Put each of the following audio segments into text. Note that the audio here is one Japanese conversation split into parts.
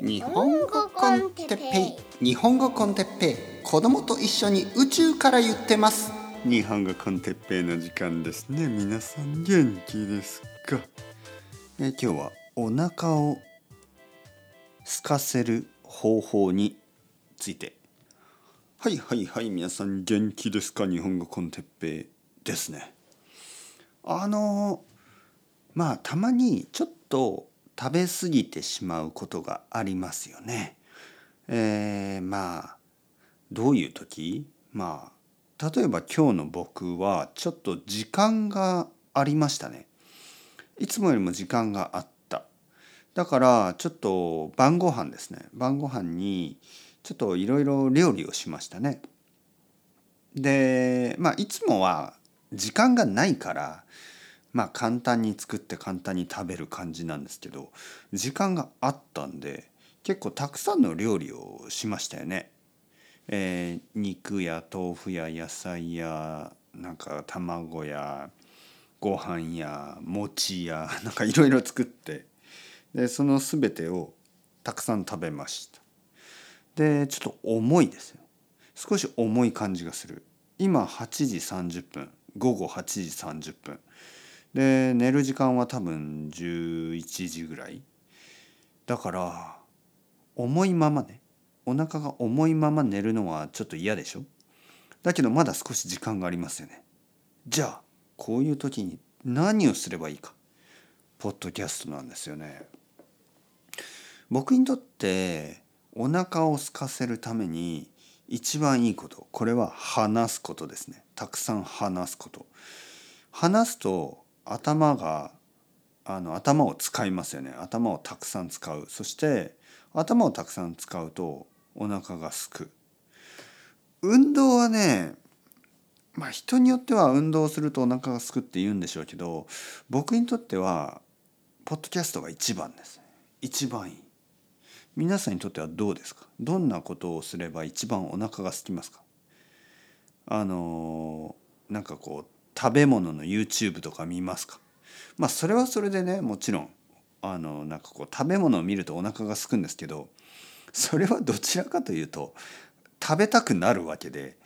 日本語コンテッペイ。日本語コンテッペイ。子供と一緒に宇宙から言ってます。日本語コンテッペイの時間ですね。皆さん元気ですか？え今日はお腹を空かせる方法について。はいはいはい。皆さん元気ですか？日本語コンテッペイですね。あのまあたまにちょっと食べ過ぎてしまうことがありますよね。えー、まあどういう時？まあ例えば今日の僕はちょっと時間がありましたね。いつもよりも時間があった。だからちょっと晩ご飯ですね。晩ご飯にちょっといろいろ料理をしましたね。でまあいつもは時間がないからまあ簡単に作って簡単に食べる感じなんですけど時間があったんで結構たくさんの料理をしましたよね。えー、肉や豆腐や野菜やなんか卵やご飯や餅や なんかいろいろ作ってでその全てをたくさん食べました。でちょっと重いですよ。少し重い感じがする。今8時30分午後8時30分。で寝る時間は多分11時ぐらい。だから重いままね。お腹が重いまま寝るのはちょっと嫌でしょ？だけどまだ少し時間がありますよね。じゃあこういう時に何をすればいいか。ポッドキャストなんですよね。僕にとってお腹を空かせるために一番いいこと。これは話すことですね。たくさん話すこと。話すと頭があの頭を使いますよね。頭をたくさん使う。そして頭をたくさん使うとお腹がすく。運動はねまあ人によっては運動するとお腹がすくって言うんでしょうけど僕にとってはポッドキャストが一番です一番いい。皆さんにとってはどうですか？どんなことをすれば一番お腹が空きますか？あのなんかこう食べ物の YouTube とか見ますか？まあそれはそれでねもちろんあのなんかこう食べ物を見るとお腹が空くんですけどそれはどちらかというと食べたくなるわけで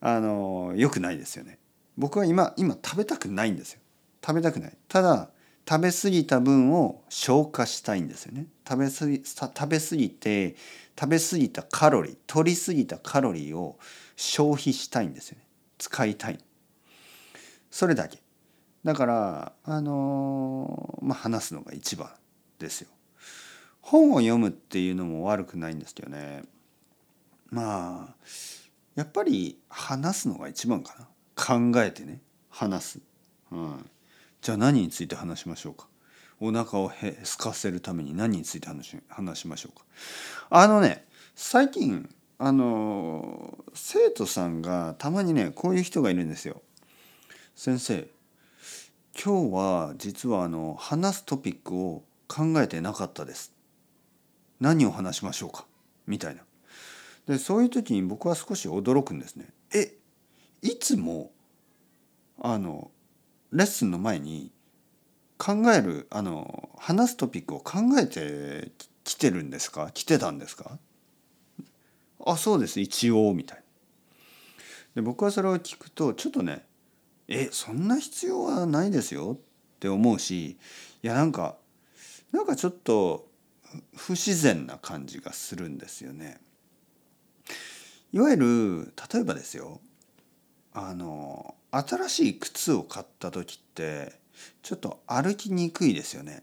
あのよくないですよね。僕は今今食べたくないんですよ。食べたくない。ただ食べ過ぎた分を消化したいんですよね。食べ過ぎ食べ過ぎて食べ過ぎたカロリー取り過ぎたカロリーを消費したいんですよね。使いたい。それだけ。だからあのまあ話すのが一番ですよ。本を読むっていうのも悪くないんですけどね。まあやっぱり話すのが一番かな。考えてね話す、うん、じゃあ何について話しましょうか。お腹をへすかせるために何について話話しましょうか。あのね最近あの生徒さんがたまにねこういう人がいるんですよ。先生今日は実はあの話すトピックを考えてなかったです。何を話しましょうか？みたいな。でそういう時に僕は少し驚くんですね。えいつもあのレッスンの前に考えるあの話すトピックを考えてきてるんですか？来てたんですか？あそうです一応みたいな。で僕はそれを聞くとちょっとねえそんな必要はないですよって思うしいやなんかなんかちょっと不自然な感じがするんですよね。いわゆる例えばですよあの新しい靴を買った時ってちょっと歩きにくいですよね。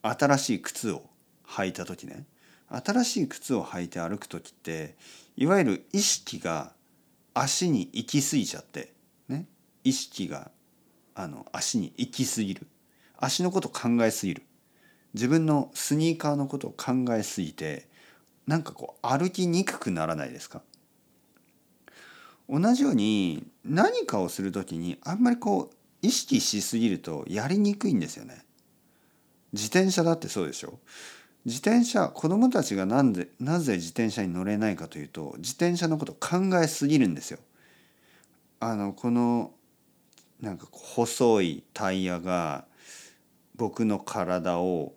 新しい靴を履いた時ね新しい靴を履いて歩く時っていわゆる意識が足に行き過ぎちゃって意識があの足に行き過ぎる足のこと考えすぎる自分のスニーカーのことを考えすぎてなんかこう歩きにくくならないですか？同じように何かをする時にあんまりこう意識しすぎるとやりにくいんですよね。自転車だってそうでしょ？自転車子供たちがなんでなぜ自転車に乗れないかというと自転車のことを考えすぎるんですよ。あのこのなんか細いタイヤが僕の体を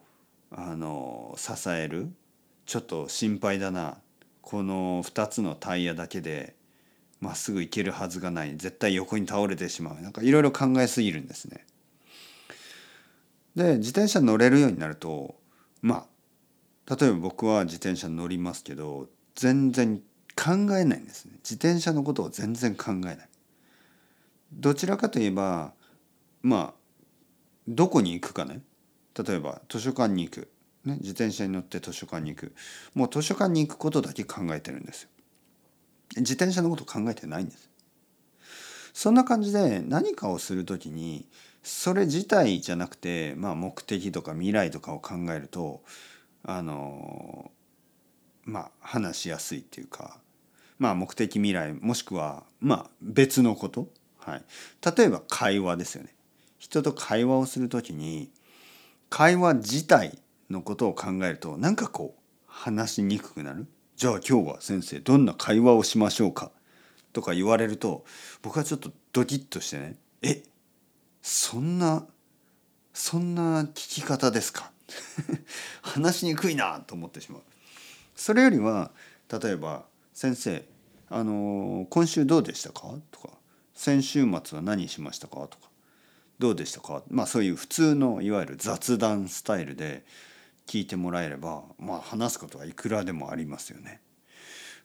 あの支えるちょっと心配だなこの2つのタイヤだけでまっすぐ行けるはずがない絶対横に倒れてしまうなんかいろいろ考えすぎるんですね。で自転車乗れるようになるとまあ例えば僕は自転車乗りますけど全然考えないんですね自転車のことを全然考えない。どちらかといえばまあどこに行くかね例えば図書館に行く、ね、自転車に乗って図書館に行くもう図書館に行くことだけ考えてるんですよ。自転車のこと考えてないんです。そんな感じで何かをする時にそれ自体じゃなくて、まあ、目的とか未来とかを考えるとあのまあ話しやすいっていうか、まあ、目的未来もしくはまあ別のこと、はい、例えば会話ですよね。人と会話をする時に会話自体のことを考えるとなんかこう話しにくくなる。じゃあ今日は先生どんな会話をしましょうか？とか言われると僕はちょっとドキッとしてねえ？そんなそんな聞き方ですか？話しにくいなと思ってしまう。それよりは例えば「先生あの今週どうでしたか?」とか「先週末は何しましたか?」とか「どうでしたか?」まあそういう普通のいわゆる雑談スタイルで聞いてもらえればまあ話すことはいくらでもありますよね。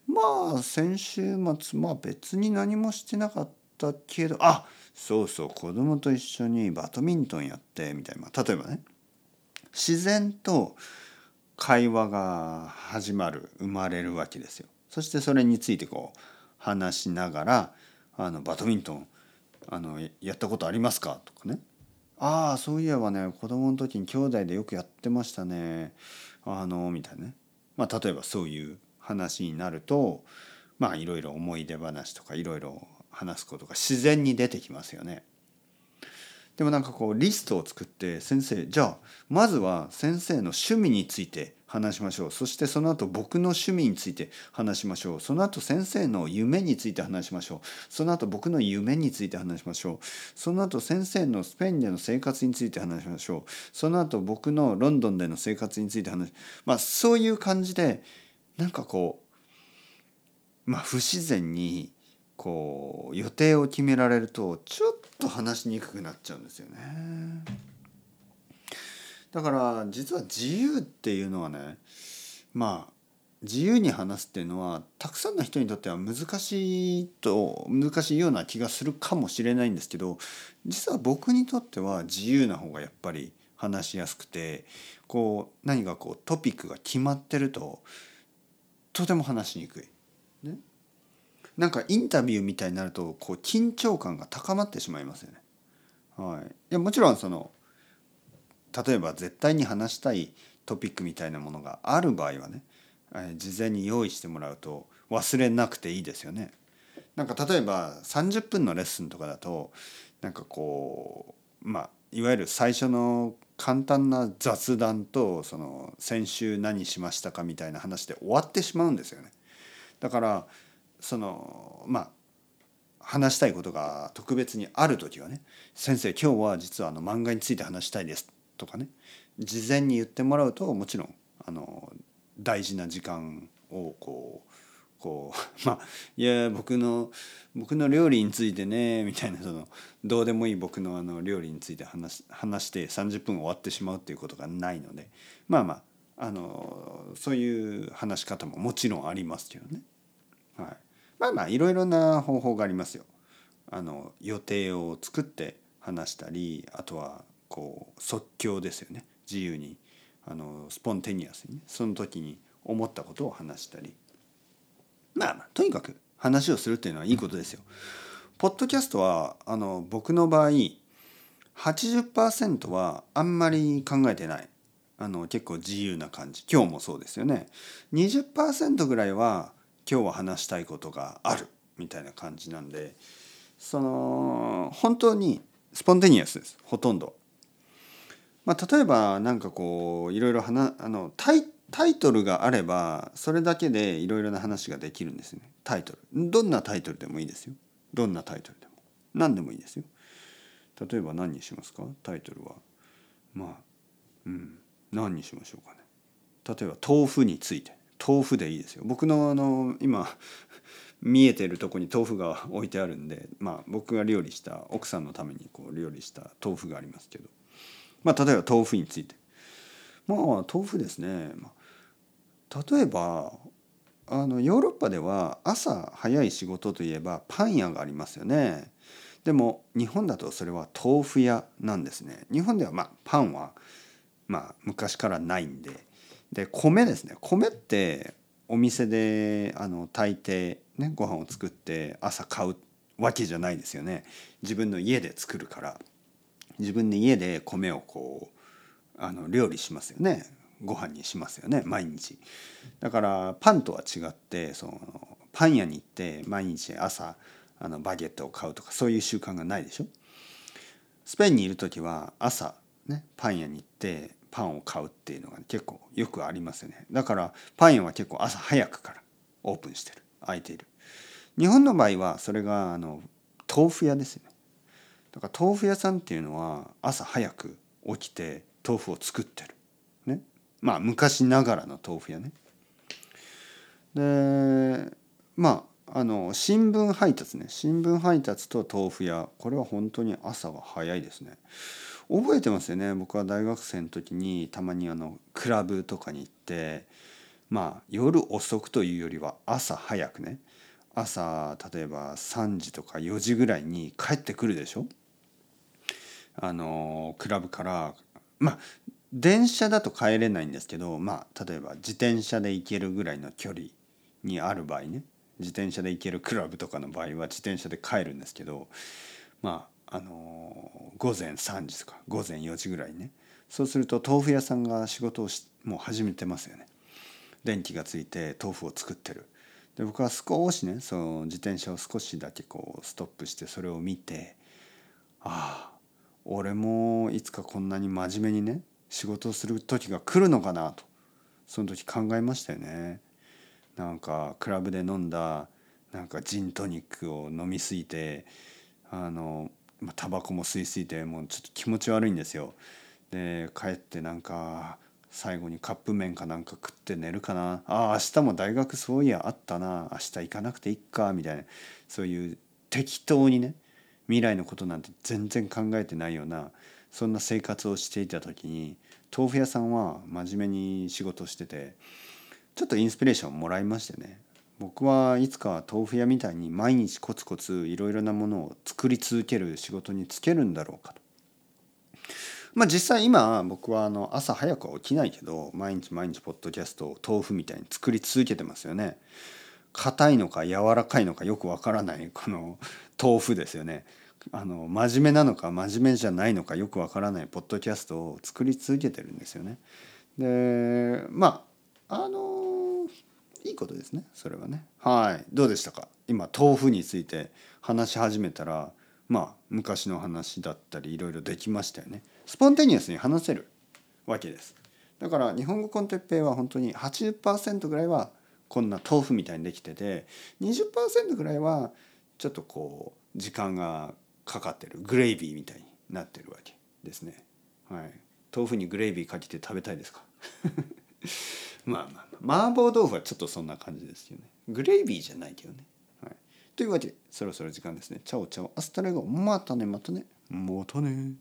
まあ先週末まあ別に何もしてなかったけどあそうそう子供と一緒にバドミントンやってみたいな例えばね自然と会話が始まる生まれるわけですよ。そしてそれについてこう話しながら「あのバドミントンあのやったことありますか?」とかね「ああそういえばね子供の時に兄弟でよくやってましたね」あのみたいなね、まあ、例えばそういう話になるとまあいろいろ思い出話とかいろいろ話すことが自然に出てきますよね。でもなんかこうリストを作って先生じゃあまずは先生の趣味について話しましょう。そしてその後僕の趣味について話しましょう。その後先生の夢について話しましょう。その後僕の夢について話しましょう。その後先生のスペインでの生活について話しましょう。その後僕のロンドンでの生活について話まあそういう感じでなんかこうまあ不自然にこう予定を決められるとちょっと話しにくくなっちゃうんですよね。だから実は自由っていうのはねまあ自由に話すっていうのはたくさんの人にとっては難しいと難しいような気がするかもしれないんですけど実は僕にとっては自由な方がやっぱり話しやすくてこう何かこうトピックが決まってるととても話しにくい。なんかインタビューみたいになるとこう緊張感が高まってしまいますよね。はい、いやもちろんその例えば絶対に話したいトピックみたいなものがある場合はねえ事前に用意してもらうと忘れなくていいですよね。なんか例えば30分のレッスンとかだとなんかこうまあいわゆる最初の簡単な雑談とその先週何しましたかみたいな話で終わってしまうんですよね。だからそのまあ話したいことが特別にある時はね「先生今日は実はあの漫画について話したいです」とかね事前に言ってもらうともちろんあの大事な時間をこうこう まあいや僕の僕の料理についてねみたいなそのどうでもいい僕のあの料理について話話して30分終わってしまうっていうことがないのでまあまああのそういう話し方ももちろんありますけどね。はいまあまあいろいろな方法がありますよ。あの予定を作って話したりあとはこう即興ですよね自由にあのスポンテニアスに、ね、その時に思ったことを話したりまあまあとにかく話をするっていうのはいいことですよ。ポッドキャストはあの僕の場合80%はあんまり考えてないあの結構自由な感じ今日もそうですよね。20%ぐらいは今日は話したいことがあるみたいな感じなんでその本当にスポンテニアスです。ほとんど。まあ、例えば何かこういろいろ話あのタイタイトルがあればそれだけでいろいろな話ができるんですね。タイトル。どんなタイトルでもいいですよ。どんなタイトルでも。何でもいいですよ。例えば何にしますか？タイトルは。まあうん。何にしましょうかね。例えば豆腐について。豆腐でいいですよ。僕のあの今見えてるとこに豆腐が置いてあるんでまあ僕が料理した奥さんのためにこう料理した豆腐がありますけど。まあ例えば豆腐について。まあ豆腐ですね、まあ、例えばあのヨーロッパでは朝早い仕事といえばパン屋がありますよね。でも日本だとそれは豆腐屋なんですね。日本ではまあパンはまあ昔からないんで。で米ですね。米ってお店であの炊いて、ね、ご飯を作って朝買うわけじゃないですよね。自分の家で作るから。自分の家で米をこうあの料理しますよね。ご飯にしますよね毎日。だからパンとは違ってそのパン屋に行って毎日朝あのバゲットを買うとかそういう習慣がないでしょ。スペインにいる時は朝ねパン屋に行ってパンを買うっていうのが結構よくありますよね。だからパン屋は結構朝早くからオープンしてる。開いている。日本の場合はそれがあの豆腐屋ですよね。だから豆腐屋さんっていうのは朝早く起きて豆腐を作ってる。ね。まあ昔ながらの豆腐屋ね。でまああの新聞配達ね。新聞配達と豆腐屋。これは本当に朝が早いですね。覚えてますよね。僕は大学生の時にたまにあのクラブとかに行ってまあ夜遅くというよりは朝早くね。朝例えば3時とか4時ぐらいに帰ってくるでしょ？あのクラブから。まあ電車だと帰れないんですけどまあ例えば自転車で行けるぐらいの距離にある場合ね。自転車で行けるクラブとかの場合は自転車で帰るんですけどまああの午前3時とか午前4時ぐらいね。そうすると豆腐屋さんが仕事をしもう始めてますよね。電気がついて豆腐を作ってる。で僕は少しねその自転車を少しだけこうストップしてそれを見てああ俺もいつかこんなに真面目にね仕事をする時が来るのかなとその時考えましたよね。なんかクラブで飲んだなんかジントニックを飲みすぎてあのまタバコも吸いすぎてもうちょっと気持ち悪いんですよ。で帰ってなんか最後にカップ麺かなんか食って寝るかな。ああ明日も大学そういやあったな。明日行かなくていいか。みたいな。そういう適当にね未来のことなんて全然考えてないようなそんな生活をしていた時に豆腐屋さんは真面目に仕事しててちょっとインスピレーションをもらいましてね。僕はいつか豆腐屋みたいに毎日コツコツいろいろなものを作り続ける仕事に就けるんだろうかと。まあ実際今僕はあの朝早くは起きないけど毎日毎日ポッドキャストを豆腐みたいに作り続けてますよね。硬いのか柔らかいのかよくわからないこの豆腐ですよね。あの真面目なのか真面目じゃないのかよくわからないポッドキャストを作り続けてるんですよね。でまああのいいことですねそれはね。はいどうでしたか？今豆腐について話し始めたらまあ昔の話だったりいろいろできましたよね。スポンテニアスに話せるわけです。だから日本語コンテッペイは本当に80%ぐらいはこんな豆腐みたいにできてて20%ぐらいはちょっとこう時間がかかってるグレイビーみたいになってるわけですね。はい、豆腐にグレイビーかけて食べたいですか？まあまあ、麻婆豆腐はちょっとそんな感じですよね。グレイビーじゃないけどね。はい、というわけでそろそろ時間ですね。 ciao ciao hasta luego またねまたねまたね。またね